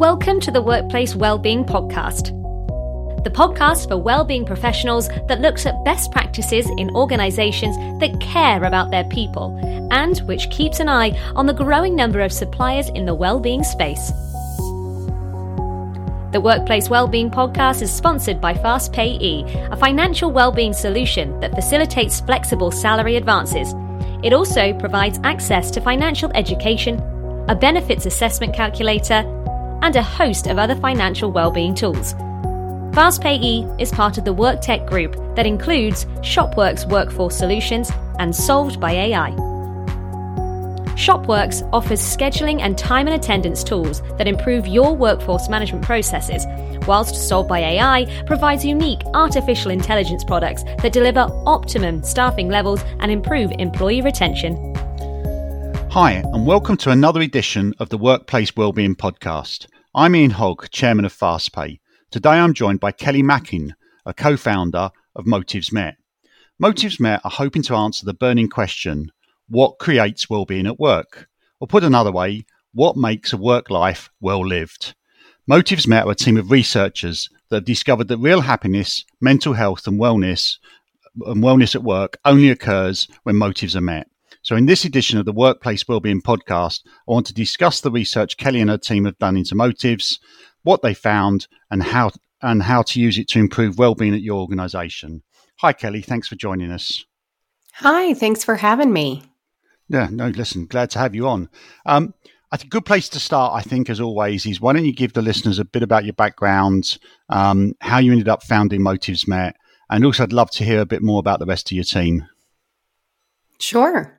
Welcome to the Workplace Wellbeing Podcast, the podcast for well-being professionals that looks at best practices in organizations that care about their people and which keeps an eye on the growing number of suppliers in the well-being space. The Workplace Wellbeing Podcast is sponsored by FastPayE, a financial well-being solution that facilitates flexible salary advances. It also provides access to financial education, a benefits assessment calculator, and a host of other financial well-being tools. FastPayE is part of the WorkTech group that includes Shopworks Workforce Solutions and Solved by AI. Shopworks offers scheduling and time and attendance tools that improve your workforce management processes, whilst Solved by AI provides unique artificial intelligence products that deliver optimum staffing levels and improve employee retention. Hi, and welcome to another edition of the Workplace Wellbeing Podcast. I'm Ian Hogg, Chairman of FastPay. Today I'm joined by Kelly Mackin, a co founder of Motives Met. Motives Met are hoping to answer the burning question what creates well-being at work? Or put another way, what makes a work life well lived? Motives Met are a team of researchers that have discovered that real happiness, mental health, and wellness and wellness at work only occurs when motives are met. So, in this edition of the Workplace Wellbeing Podcast, I want to discuss the research Kelly and her team have done into motives, what they found, and how and how to use it to improve well-being at your organisation. Hi, Kelly. Thanks for joining us. Hi. Thanks for having me. Yeah. No. Listen. Glad to have you on. Um, I think a good place to start, I think, as always, is why don't you give the listeners a bit about your background, um, how you ended up founding Motives Met, and also I'd love to hear a bit more about the rest of your team. Sure.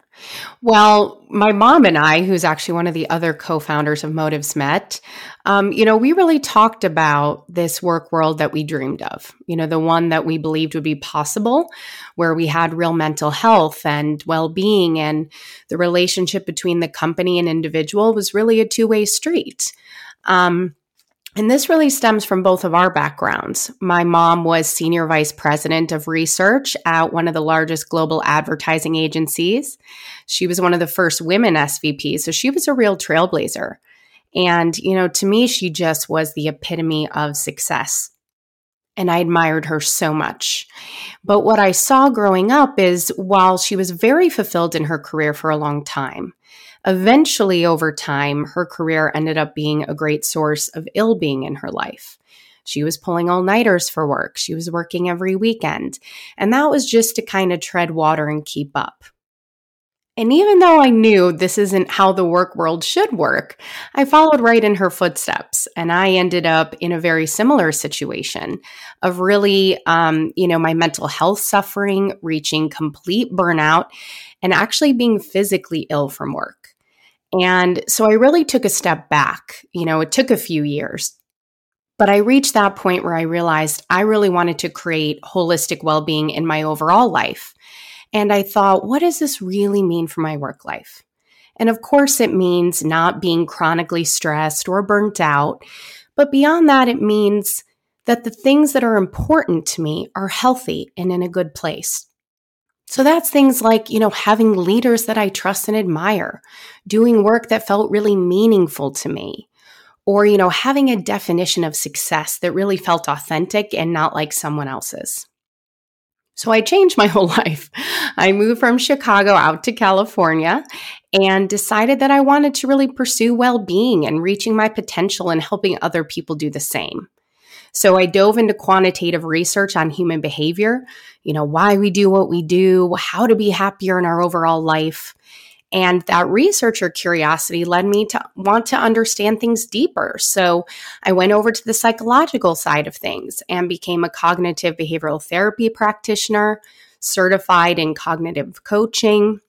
Well, my mom and I, who's actually one of the other co founders of Motives Met, um, you know, we really talked about this work world that we dreamed of, you know, the one that we believed would be possible, where we had real mental health and well being, and the relationship between the company and individual was really a two way street. Um, and this really stems from both of our backgrounds. My mom was senior vice president of research at one of the largest global advertising agencies. She was one of the first women SVPs, so she was a real trailblazer. And, you know, to me, she just was the epitome of success. And I admired her so much. But what I saw growing up is while she was very fulfilled in her career for a long time, Eventually, over time, her career ended up being a great source of ill being in her life. She was pulling all nighters for work. She was working every weekend. And that was just to kind of tread water and keep up. And even though I knew this isn't how the work world should work, I followed right in her footsteps. And I ended up in a very similar situation of really, um, you know, my mental health suffering, reaching complete burnout, and actually being physically ill from work. And so I really took a step back. You know, it took a few years, but I reached that point where I realized I really wanted to create holistic well being in my overall life. And I thought, what does this really mean for my work life? And of course, it means not being chronically stressed or burnt out. But beyond that, it means that the things that are important to me are healthy and in a good place. So that's things like, you know, having leaders that I trust and admire, doing work that felt really meaningful to me, or, you know, having a definition of success that really felt authentic and not like someone else's. So I changed my whole life. I moved from Chicago out to California and decided that I wanted to really pursue well being and reaching my potential and helping other people do the same. So I dove into quantitative research on human behavior, you know, why we do what we do, how to be happier in our overall life. And that researcher curiosity led me to want to understand things deeper. So I went over to the psychological side of things and became a cognitive behavioral therapy practitioner, certified in cognitive coaching,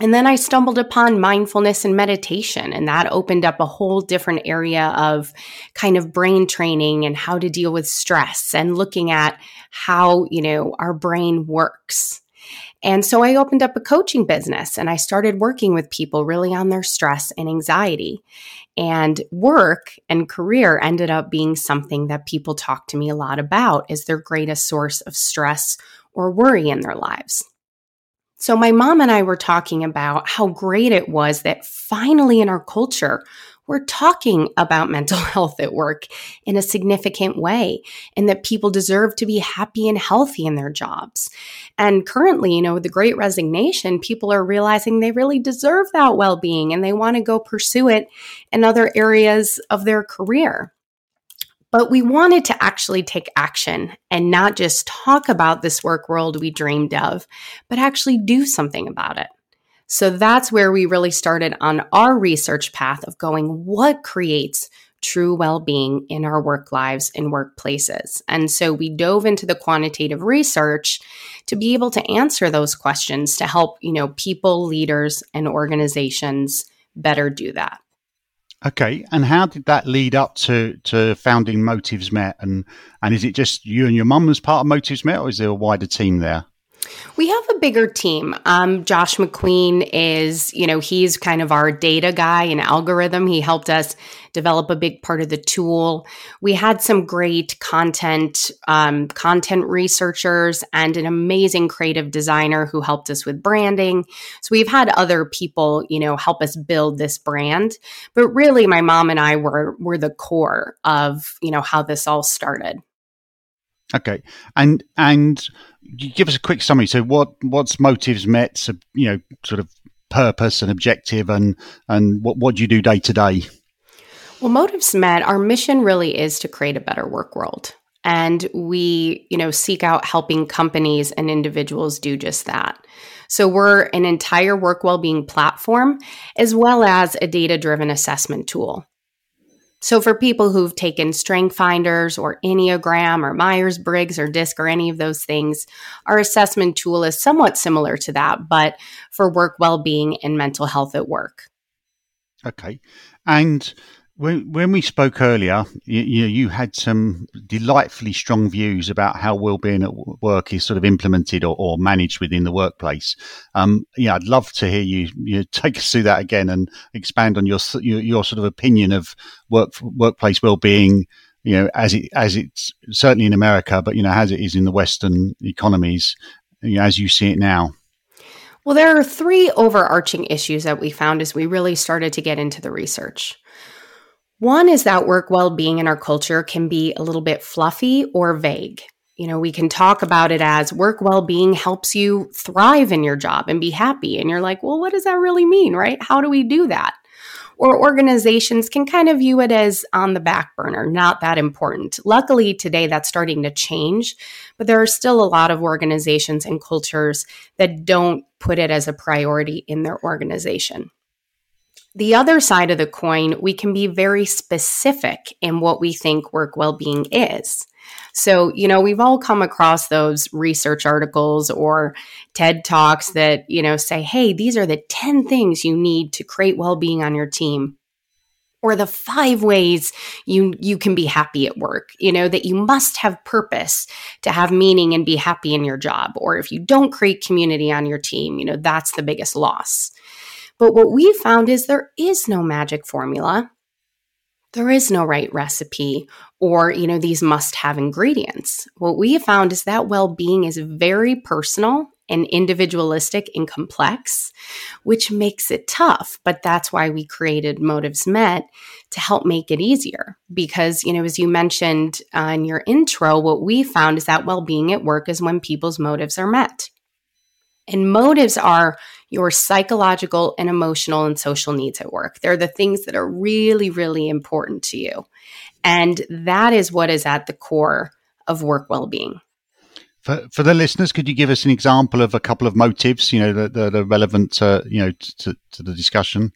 and then I stumbled upon mindfulness and meditation, and that opened up a whole different area of kind of brain training and how to deal with stress and looking at how, you know, our brain works. And so I opened up a coaching business and I started working with people really on their stress and anxiety. And work and career ended up being something that people talk to me a lot about as their greatest source of stress or worry in their lives. So, my mom and I were talking about how great it was that finally in our culture, we're talking about mental health at work in a significant way and that people deserve to be happy and healthy in their jobs. And currently, you know, with the great resignation, people are realizing they really deserve that well being and they want to go pursue it in other areas of their career. But we wanted to actually take action and not just talk about this work world we dreamed of, but actually do something about it. So that's where we really started on our research path of going, what creates true well-being in our work lives and workplaces. And so we dove into the quantitative research to be able to answer those questions to help, you know, people, leaders and organizations better do that. Okay, and how did that lead up to to founding Motives Met, and and is it just you and your mum as part of Motives Met, or is there a wider team there? We have a bigger team. Um, Josh McQueen is, you know, he's kind of our data guy and algorithm. He helped us develop a big part of the tool. We had some great content, um, content researchers and an amazing creative designer who helped us with branding. So we've had other people, you know, help us build this brand. But really, my mom and I were were the core of, you know, how this all started. Okay, and and give us a quick summary. So, what what's motives met? Uh, you know, sort of purpose and objective, and and what what do you do day to day? Well, motives met. Our mission really is to create a better work world, and we you know seek out helping companies and individuals do just that. So we're an entire work well-being platform as well as a data-driven assessment tool. So, for people who've taken Strength Finders or Enneagram or Myers Briggs or DISC or any of those things, our assessment tool is somewhat similar to that, but for work well being and mental health at work. Okay. And when, when we spoke earlier, you, you, you had some delightfully strong views about how well-being at work is sort of implemented or, or managed within the workplace. Um, yeah, I'd love to hear you, you take us through that again and expand on your your, your sort of opinion of work workplace well-being. You know, as it as it's certainly in America, but you know, as it is in the Western economies, you know, as you see it now. Well, there are three overarching issues that we found as we really started to get into the research. One is that work well being in our culture can be a little bit fluffy or vague. You know, we can talk about it as work well being helps you thrive in your job and be happy. And you're like, well, what does that really mean, right? How do we do that? Or organizations can kind of view it as on the back burner, not that important. Luckily, today that's starting to change, but there are still a lot of organizations and cultures that don't put it as a priority in their organization. The other side of the coin, we can be very specific in what we think work well being is. So, you know, we've all come across those research articles or TED Talks that, you know, say, hey, these are the 10 things you need to create well being on your team. Or the five ways you you can be happy at work, you know, that you must have purpose to have meaning and be happy in your job. Or if you don't create community on your team, you know, that's the biggest loss. But what we found is there is no magic formula. There is no right recipe or, you know, these must have ingredients. What we found is that well being is very personal and individualistic and complex, which makes it tough. But that's why we created Motives Met to help make it easier. Because, you know, as you mentioned uh, in your intro, what we found is that well being at work is when people's motives are met. And motives are your psychological and emotional and social needs at work. They're the things that are really, really important to you. And that is what is at the core of work well being. For, for the listeners, could you give us an example of a couple of motives, you know, that, that are relevant, to, you know, to, to the discussion?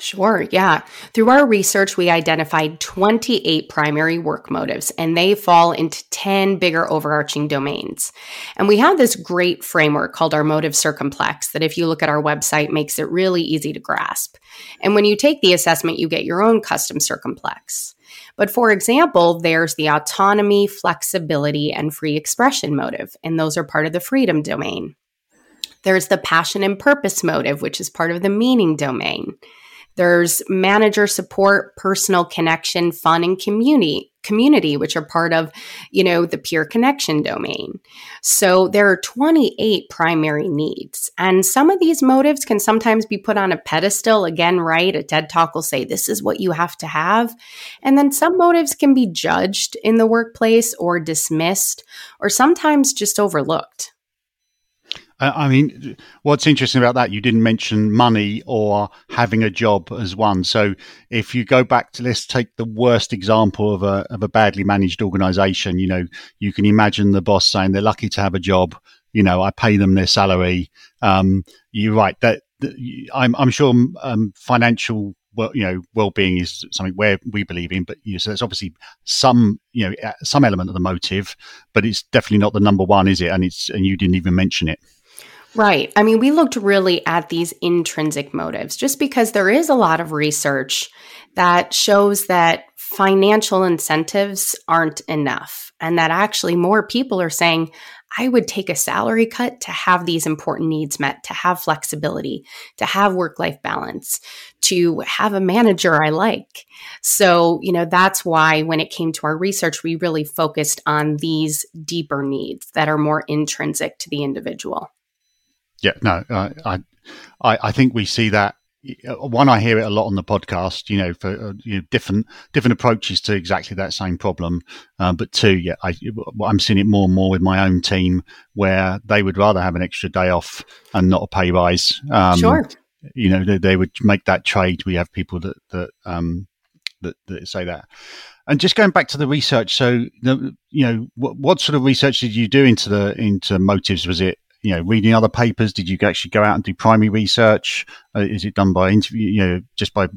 Sure, yeah. Through our research, we identified 28 primary work motives, and they fall into 10 bigger overarching domains. And we have this great framework called our motive circumplex that, if you look at our website, makes it really easy to grasp. And when you take the assessment, you get your own custom circumplex. But for example, there's the autonomy, flexibility, and free expression motive, and those are part of the freedom domain. There's the passion and purpose motive, which is part of the meaning domain. There's manager support, personal connection, fun, and community community, which are part of, you know, the peer connection domain. So there are 28 primary needs. And some of these motives can sometimes be put on a pedestal. Again, right? A TED talk will say, this is what you have to have. And then some motives can be judged in the workplace or dismissed or sometimes just overlooked. I mean, what's interesting about that, you didn't mention money or having a job as one. So if you go back to, let's take the worst example of a, of a badly managed organization, you know, you can imagine the boss saying they're lucky to have a job. You know, I pay them their salary. Um, you're right. That, that I'm, I'm sure um, financial well, you know, well-being is something where we believe in, but you know, so there's obviously some, you know, some element of the motive, but it's definitely not the number one, is it? And it's, and you didn't even mention it. Right. I mean, we looked really at these intrinsic motives just because there is a lot of research that shows that financial incentives aren't enough and that actually more people are saying, I would take a salary cut to have these important needs met, to have flexibility, to have work life balance, to have a manager I like. So, you know, that's why when it came to our research, we really focused on these deeper needs that are more intrinsic to the individual. Yeah, no, I, I, I think we see that. One, I hear it a lot on the podcast. You know, for uh, you know, different different approaches to exactly that same problem. Um, but two, yeah, I, I'm seeing it more and more with my own team where they would rather have an extra day off and not a pay rise. Um, sure. You know, they, they, would make that trade. We have people that that um, that, that say that. And just going back to the research, so the, you know, what, what, sort of research did you do into the into motives? Was it you know, reading other papers? Did you actually go out and do primary research? Uh, is it done by interview, you know, just by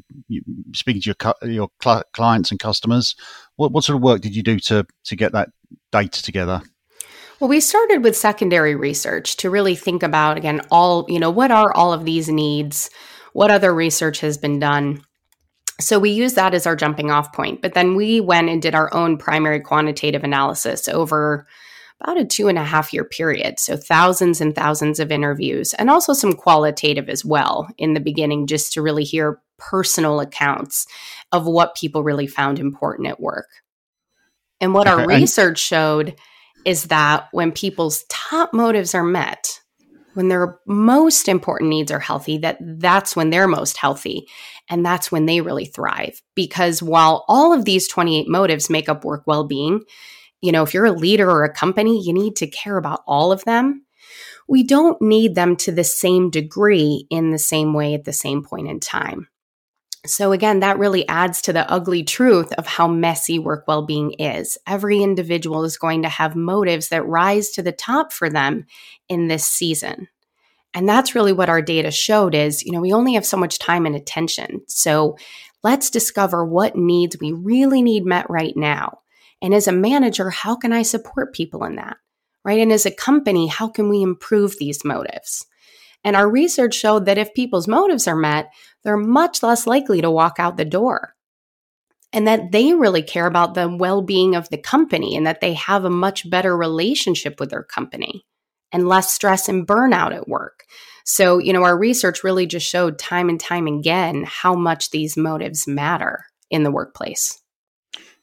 speaking to your cu- your cl- clients and customers? What, what sort of work did you do to to get that data together? Well, we started with secondary research to really think about again all, you know, what are all of these needs? What other research has been done? So we use that as our jumping off point. But then we went and did our own primary quantitative analysis over about a two and a half year period. So thousands and thousands of interviews and also some qualitative as well in the beginning, just to really hear personal accounts of what people really found important at work. And what our research showed is that when people's top motives are met, when their most important needs are healthy that that's when they're most healthy and that's when they really thrive because while all of these 28 motives make up work well-being you know, if you're a leader or a company, you need to care about all of them. We don't need them to the same degree in the same way at the same point in time. So, again, that really adds to the ugly truth of how messy work well being is. Every individual is going to have motives that rise to the top for them in this season. And that's really what our data showed is, you know, we only have so much time and attention. So let's discover what needs we really need met right now and as a manager, how can I support people in that? Right. And as a company, how can we improve these motives? And our research showed that if people's motives are met, they're much less likely to walk out the door. And that they really care about the well being of the company and that they have a much better relationship with their company and less stress and burnout at work. So, you know, our research really just showed time and time again how much these motives matter in the workplace.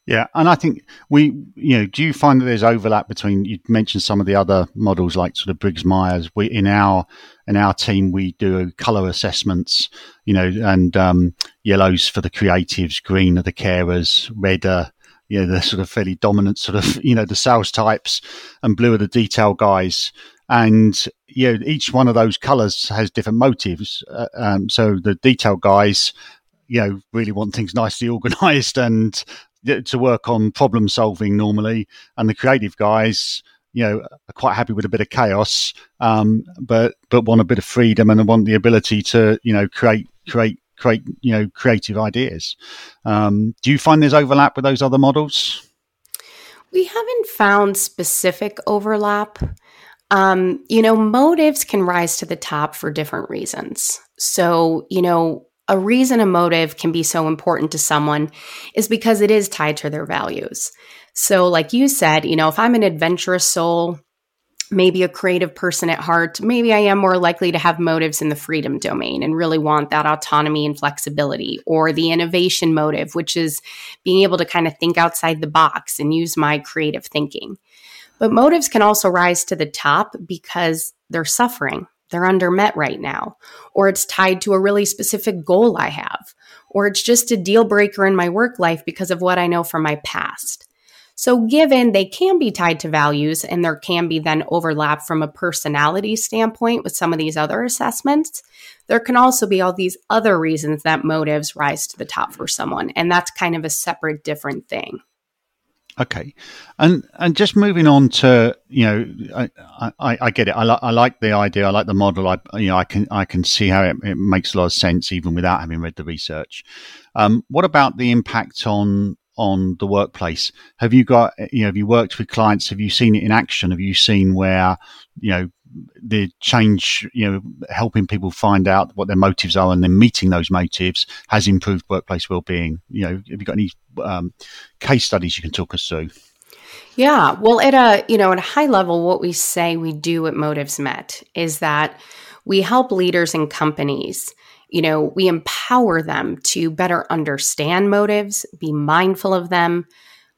Yeah, and I think we, you know, do you find that there's overlap between? You mentioned some of the other models, like sort of Briggs Myers. We in our in our team we do color assessments, you know, and um, yellows for the creatives, green are the carers, red are you know the sort of fairly dominant sort of you know the sales types, and blue are the detail guys. And you know, each one of those colors has different motives. Uh, um, so the detail guys, you know, really want things nicely organized and to work on problem solving normally, and the creative guys, you know, are quite happy with a bit of chaos, um, but but want a bit of freedom and want the ability to you know create create create you know creative ideas. Um, do you find there's overlap with those other models? We haven't found specific overlap. Um, you know, motives can rise to the top for different reasons. So, you know, a reason a motive can be so important to someone is because it is tied to their values. So, like you said, you know, if I'm an adventurous soul, maybe a creative person at heart, maybe I am more likely to have motives in the freedom domain and really want that autonomy and flexibility, or the innovation motive, which is being able to kind of think outside the box and use my creative thinking. But motives can also rise to the top because they're suffering. They're under met right now, or it's tied to a really specific goal I have, or it's just a deal breaker in my work life because of what I know from my past. So, given they can be tied to values and there can be then overlap from a personality standpoint with some of these other assessments, there can also be all these other reasons that motives rise to the top for someone. And that's kind of a separate, different thing. Okay, and and just moving on to you know I, I, I get it I, like I like the idea I like the model I you know I can I can see how it, it makes a lot of sense even without having read the research. Um, what about the impact on on the workplace? Have you got you know have you worked with clients? Have you seen it in action? Have you seen where you know the change, you know, helping people find out what their motives are and then meeting those motives has improved workplace well-being. You know, have you got any um, case studies you can talk us through? Yeah, well, at a you know at a high level, what we say we do at Motives Met is that we help leaders and companies. You know, we empower them to better understand motives, be mindful of them,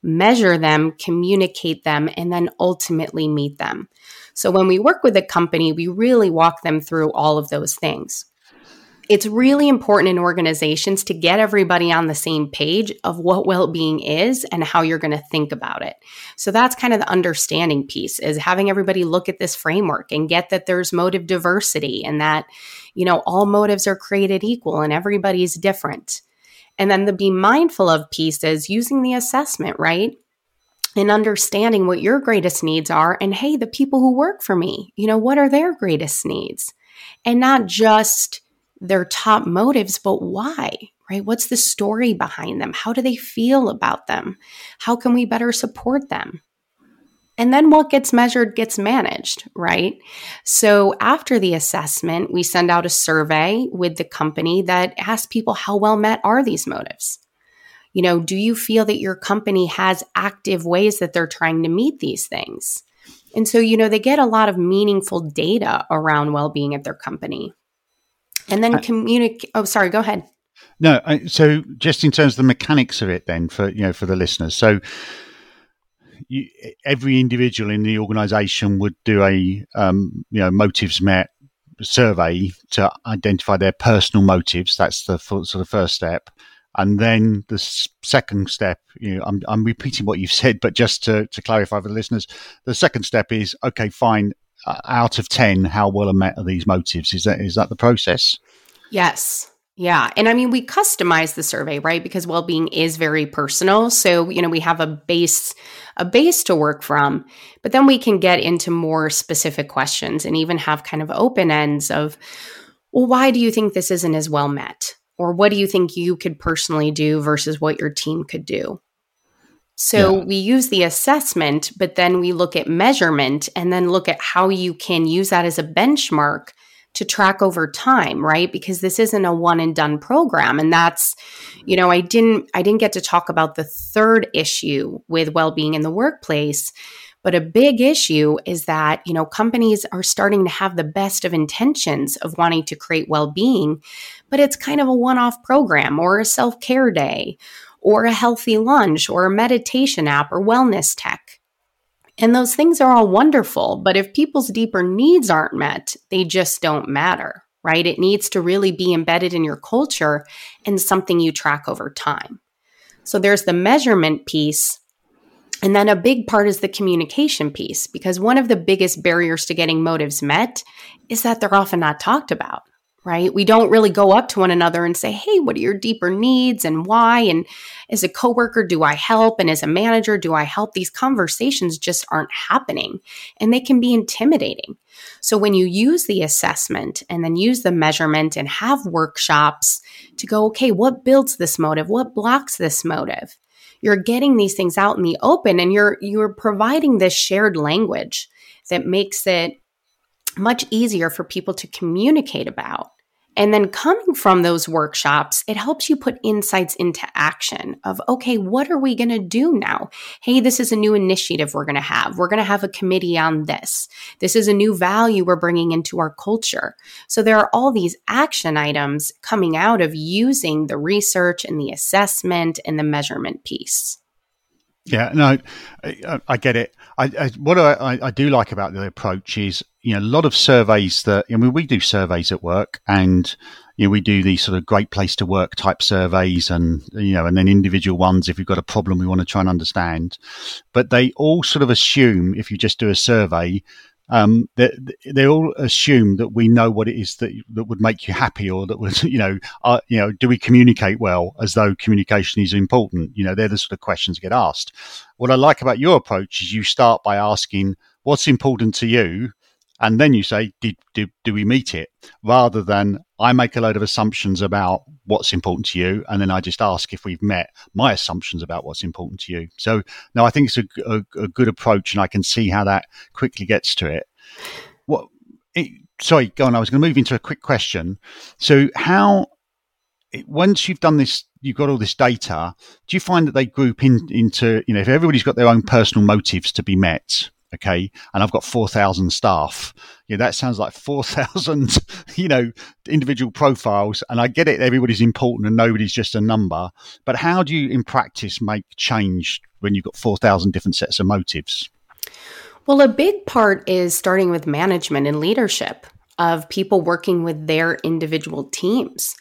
measure them, communicate them, and then ultimately meet them. So when we work with a company, we really walk them through all of those things. It's really important in organizations to get everybody on the same page of what well-being is and how you're going to think about it. So that's kind of the understanding piece is having everybody look at this framework and get that there's motive diversity and that you know all motives are created equal and everybody's different. And then the be mindful of piece is using the assessment, right? And understanding what your greatest needs are. And hey, the people who work for me, you know, what are their greatest needs? And not just their top motives, but why, right? What's the story behind them? How do they feel about them? How can we better support them? And then what gets measured gets managed, right? So after the assessment, we send out a survey with the company that asks people how well met are these motives? You know, do you feel that your company has active ways that they're trying to meet these things? And so, you know, they get a lot of meaningful data around well being at their company. And then communicate. Oh, sorry, go ahead. No, so just in terms of the mechanics of it, then for you know for the listeners, so you, every individual in the organisation would do a um, you know motives met survey to identify their personal motives. That's the sort of first step. And then the second step, you know, I'm, I'm repeating what you've said, but just to, to clarify for the listeners, the second step is okay, fine. Uh, out of ten, how well are met are these motives? Is that is that the process? Yes. Yeah. And I mean, we customize the survey, right? Because well-being is very personal. So, you know, we have a base, a base to work from, but then we can get into more specific questions and even have kind of open ends of, well, why do you think this isn't as well met? Or what do you think you could personally do versus what your team could do? So yeah. we use the assessment but then we look at measurement and then look at how you can use that as a benchmark to track over time right? Because this isn't a one and done program. And that's you know i didn't i didn't get to talk about the third issue with well-being in the workplace but a big issue is that, you know, companies are starting to have the best of intentions of wanting to create well-being, but it's kind of a one-off program or a self-care day or a healthy lunch or a meditation app or wellness tech. And those things are all wonderful, but if people's deeper needs aren't met, they just don't matter, right? It needs to really be embedded in your culture and something you track over time. So there's the measurement piece and then a big part is the communication piece, because one of the biggest barriers to getting motives met is that they're often not talked about, right? We don't really go up to one another and say, hey, what are your deeper needs and why? And as a coworker, do I help? And as a manager, do I help? These conversations just aren't happening and they can be intimidating. So when you use the assessment and then use the measurement and have workshops to go, okay, what builds this motive? What blocks this motive? You're getting these things out in the open and you're you're providing this shared language that makes it much easier for people to communicate about And then coming from those workshops, it helps you put insights into action of, okay, what are we going to do now? Hey, this is a new initiative we're going to have. We're going to have a committee on this. This is a new value we're bringing into our culture. So there are all these action items coming out of using the research and the assessment and the measurement piece. Yeah, no, I, I get it. I, I what I, I, do like about the approach is, you know, a lot of surveys that I mean, we do surveys at work, and you know, we do these sort of great place to work type surveys, and you know, and then individual ones if we've got a problem we want to try and understand. But they all sort of assume if you just do a survey um, they, they all assume that we know what it is that that would make you happy, or that would you know, you know, do we communicate well? As though communication is important. You know, they're the sort of questions that get asked. What I like about your approach is you start by asking what's important to you, and then you say, did, do we meet it? Rather than I make a load of assumptions about what's important to you, and then I just ask if we've met my assumptions about what's important to you. So, no, I think it's a, a, a good approach, and I can see how that quickly gets to it. What? It, sorry, go on. I was going to move into a quick question. So, how once you've done this, you've got all this data. Do you find that they group in into you know if everybody's got their own personal motives to be met? Okay? And i've got 4000 staff. Yeah that sounds like 4000 you know individual profiles and i get it everybody's important and nobody's just a number but how do you in practice make change when you've got 4000 different sets of motives? Well a big part is starting with management and leadership of people working with their individual teams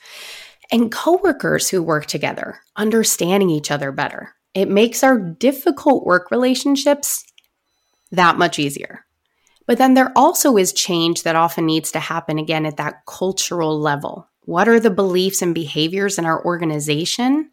and coworkers who work together understanding each other better. It makes our difficult work relationships that much easier. But then there also is change that often needs to happen again at that cultural level. What are the beliefs and behaviors in our organization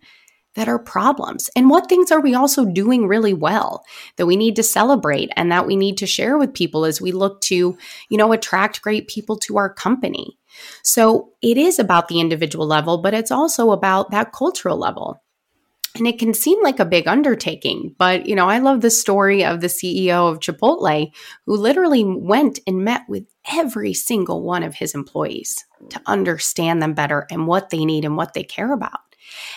that are problems? And what things are we also doing really well that we need to celebrate and that we need to share with people as we look to, you know, attract great people to our company? So it is about the individual level, but it's also about that cultural level. And it can seem like a big undertaking, but you know, I love the story of the CEO of Chipotle who literally went and met with every single one of his employees to understand them better and what they need and what they care about.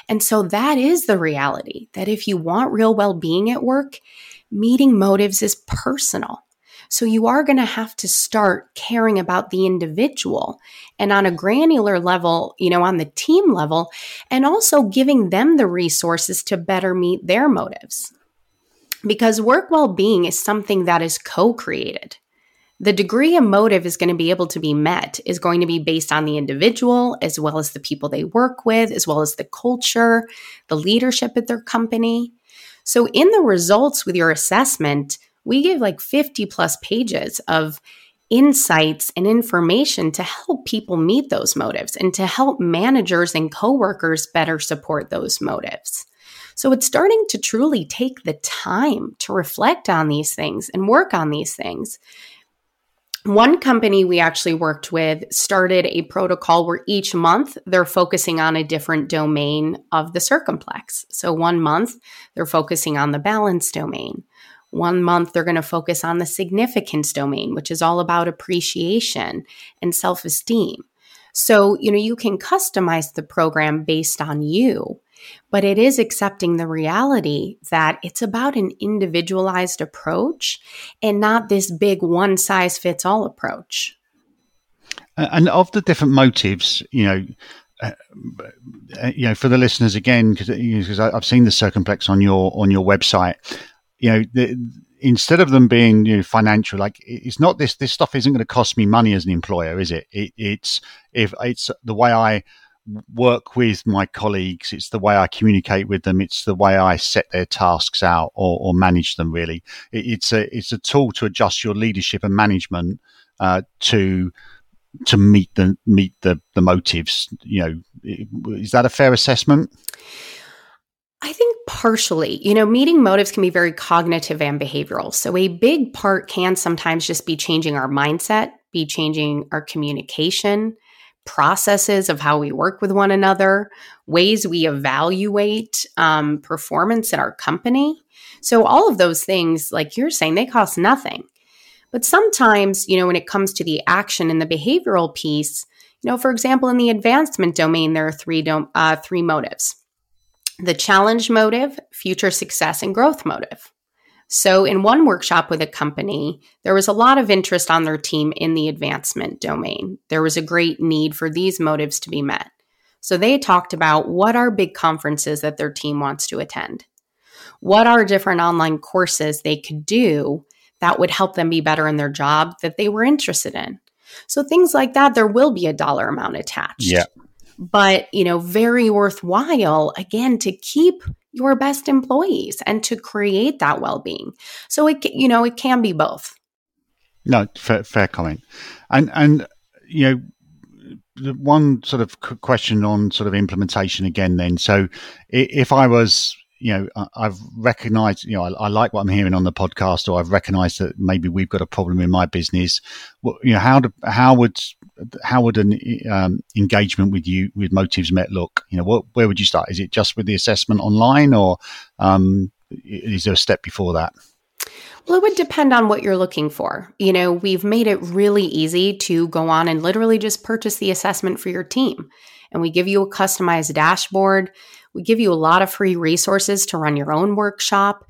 And so that is the reality that if you want real well-being at work, meeting motives is personal. So you are going to have to start caring about the individual and on a granular level, you know, on the team level, and also giving them the resources to better meet their motives. Because work well being is something that is co created. The degree a motive is going to be able to be met is going to be based on the individual as well as the people they work with, as well as the culture, the leadership at their company. So, in the results with your assessment, we give like 50 plus pages of insights and information to help people meet those motives and to help managers and coworkers better support those motives. So it's starting to truly take the time to reflect on these things and work on these things. One company we actually worked with started a protocol where each month they're focusing on a different domain of the circumplex. So one month they're focusing on the balance domain. One month, they're going to focus on the significance domain, which is all about appreciation and self esteem. So, you know, you can customize the program based on you, but it is accepting the reality that it's about an individualized approach and not this big one size fits all approach. And of the different motives, you know, uh, you know, for the listeners again, because I've seen the circumplex on your on your website, you know, the, instead of them being you know, financial, like it's not this. This stuff isn't going to cost me money as an employer, is it? it? It's if it's the way I work with my colleagues. It's the way I communicate with them. It's the way I set their tasks out or, or manage them. Really, it, it's a it's a tool to adjust your leadership and management uh, to to meet the meet the the motives. You know, is that a fair assessment? I think partially, you know, meeting motives can be very cognitive and behavioral. So a big part can sometimes just be changing our mindset, be changing our communication, processes of how we work with one another, ways we evaluate um, performance at our company. So all of those things, like you're saying, they cost nothing. But sometimes, you know, when it comes to the action and the behavioral piece, You know, for example, in the advancement domain, there are three do- uh, three motives: the challenge motive, future success, and growth motive. So, in one workshop with a company, there was a lot of interest on their team in the advancement domain. There was a great need for these motives to be met. So, they talked about what are big conferences that their team wants to attend? What are different online courses they could do that would help them be better in their job that they were interested in? So, things like that, there will be a dollar amount attached. Yeah. But, you know, very worthwhile, again, to keep your best employees and to create that well-being. So it you know it can be both. No, fair, fair comment. And and you know the one sort of question on sort of implementation again then. So if I was you know, I've recognized, you know, I, I, like what I'm hearing on the podcast, or I've recognized that maybe we've got a problem in my business. Well, you know, how do, how would how would an um, engagement with you with Motives Met look? You know, what, where would you start? Is it just with the assessment online, or um, is there a step before that? Well, it would depend on what you're looking for. You know, we've made it really easy to go on and literally just purchase the assessment for your team. And we give you a customized dashboard. We give you a lot of free resources to run your own workshop.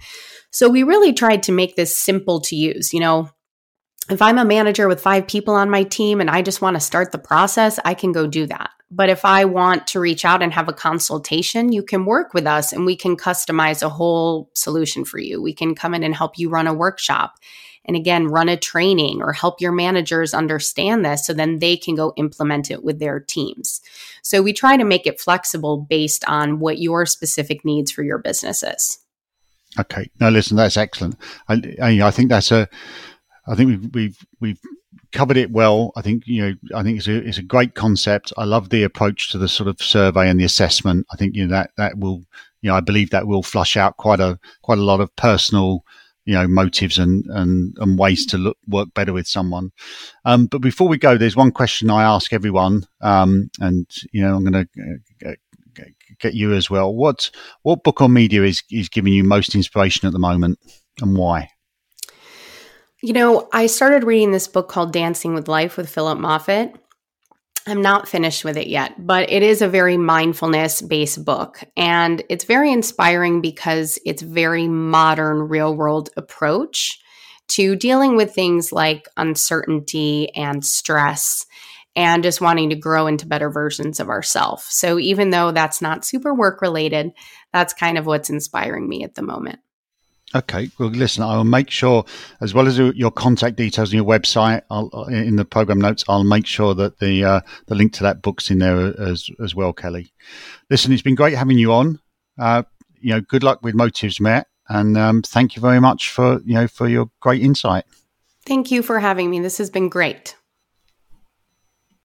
So we really tried to make this simple to use. You know, if I'm a manager with five people on my team and I just want to start the process, I can go do that. But if I want to reach out and have a consultation, you can work with us and we can customize a whole solution for you. We can come in and help you run a workshop and again, run a training or help your managers understand this so then they can go implement it with their teams. So we try to make it flexible based on what your specific needs for your business is. Okay. No, listen, that's excellent. I, I think that's a, I think we've, we've, we've covered it well. I think you know. I think it's a it's a great concept. I love the approach to the sort of survey and the assessment. I think you know that that will you know I believe that will flush out quite a quite a lot of personal you know motives and and, and ways to look, work better with someone. Um, but before we go, there's one question I ask everyone, um, and you know I'm going to uh, get you as well. What what book or media is is giving you most inspiration at the moment, and why? You know, I started reading this book called Dancing with Life with Phillip Moffitt. I'm not finished with it yet, but it is a very mindfulness based book. And it's very inspiring because it's very modern, real world approach to dealing with things like uncertainty and stress and just wanting to grow into better versions of ourselves. So even though that's not super work related, that's kind of what's inspiring me at the moment. Okay. Well, listen, I will make sure, as well as your contact details and your website, I'll, uh, in the program notes, I'll make sure that the uh, the link to that book's in there as as well, Kelly. Listen, it's been great having you on. Uh, you know, good luck with Motives Met, and um, thank you very much for you know for your great insight. Thank you for having me. This has been great.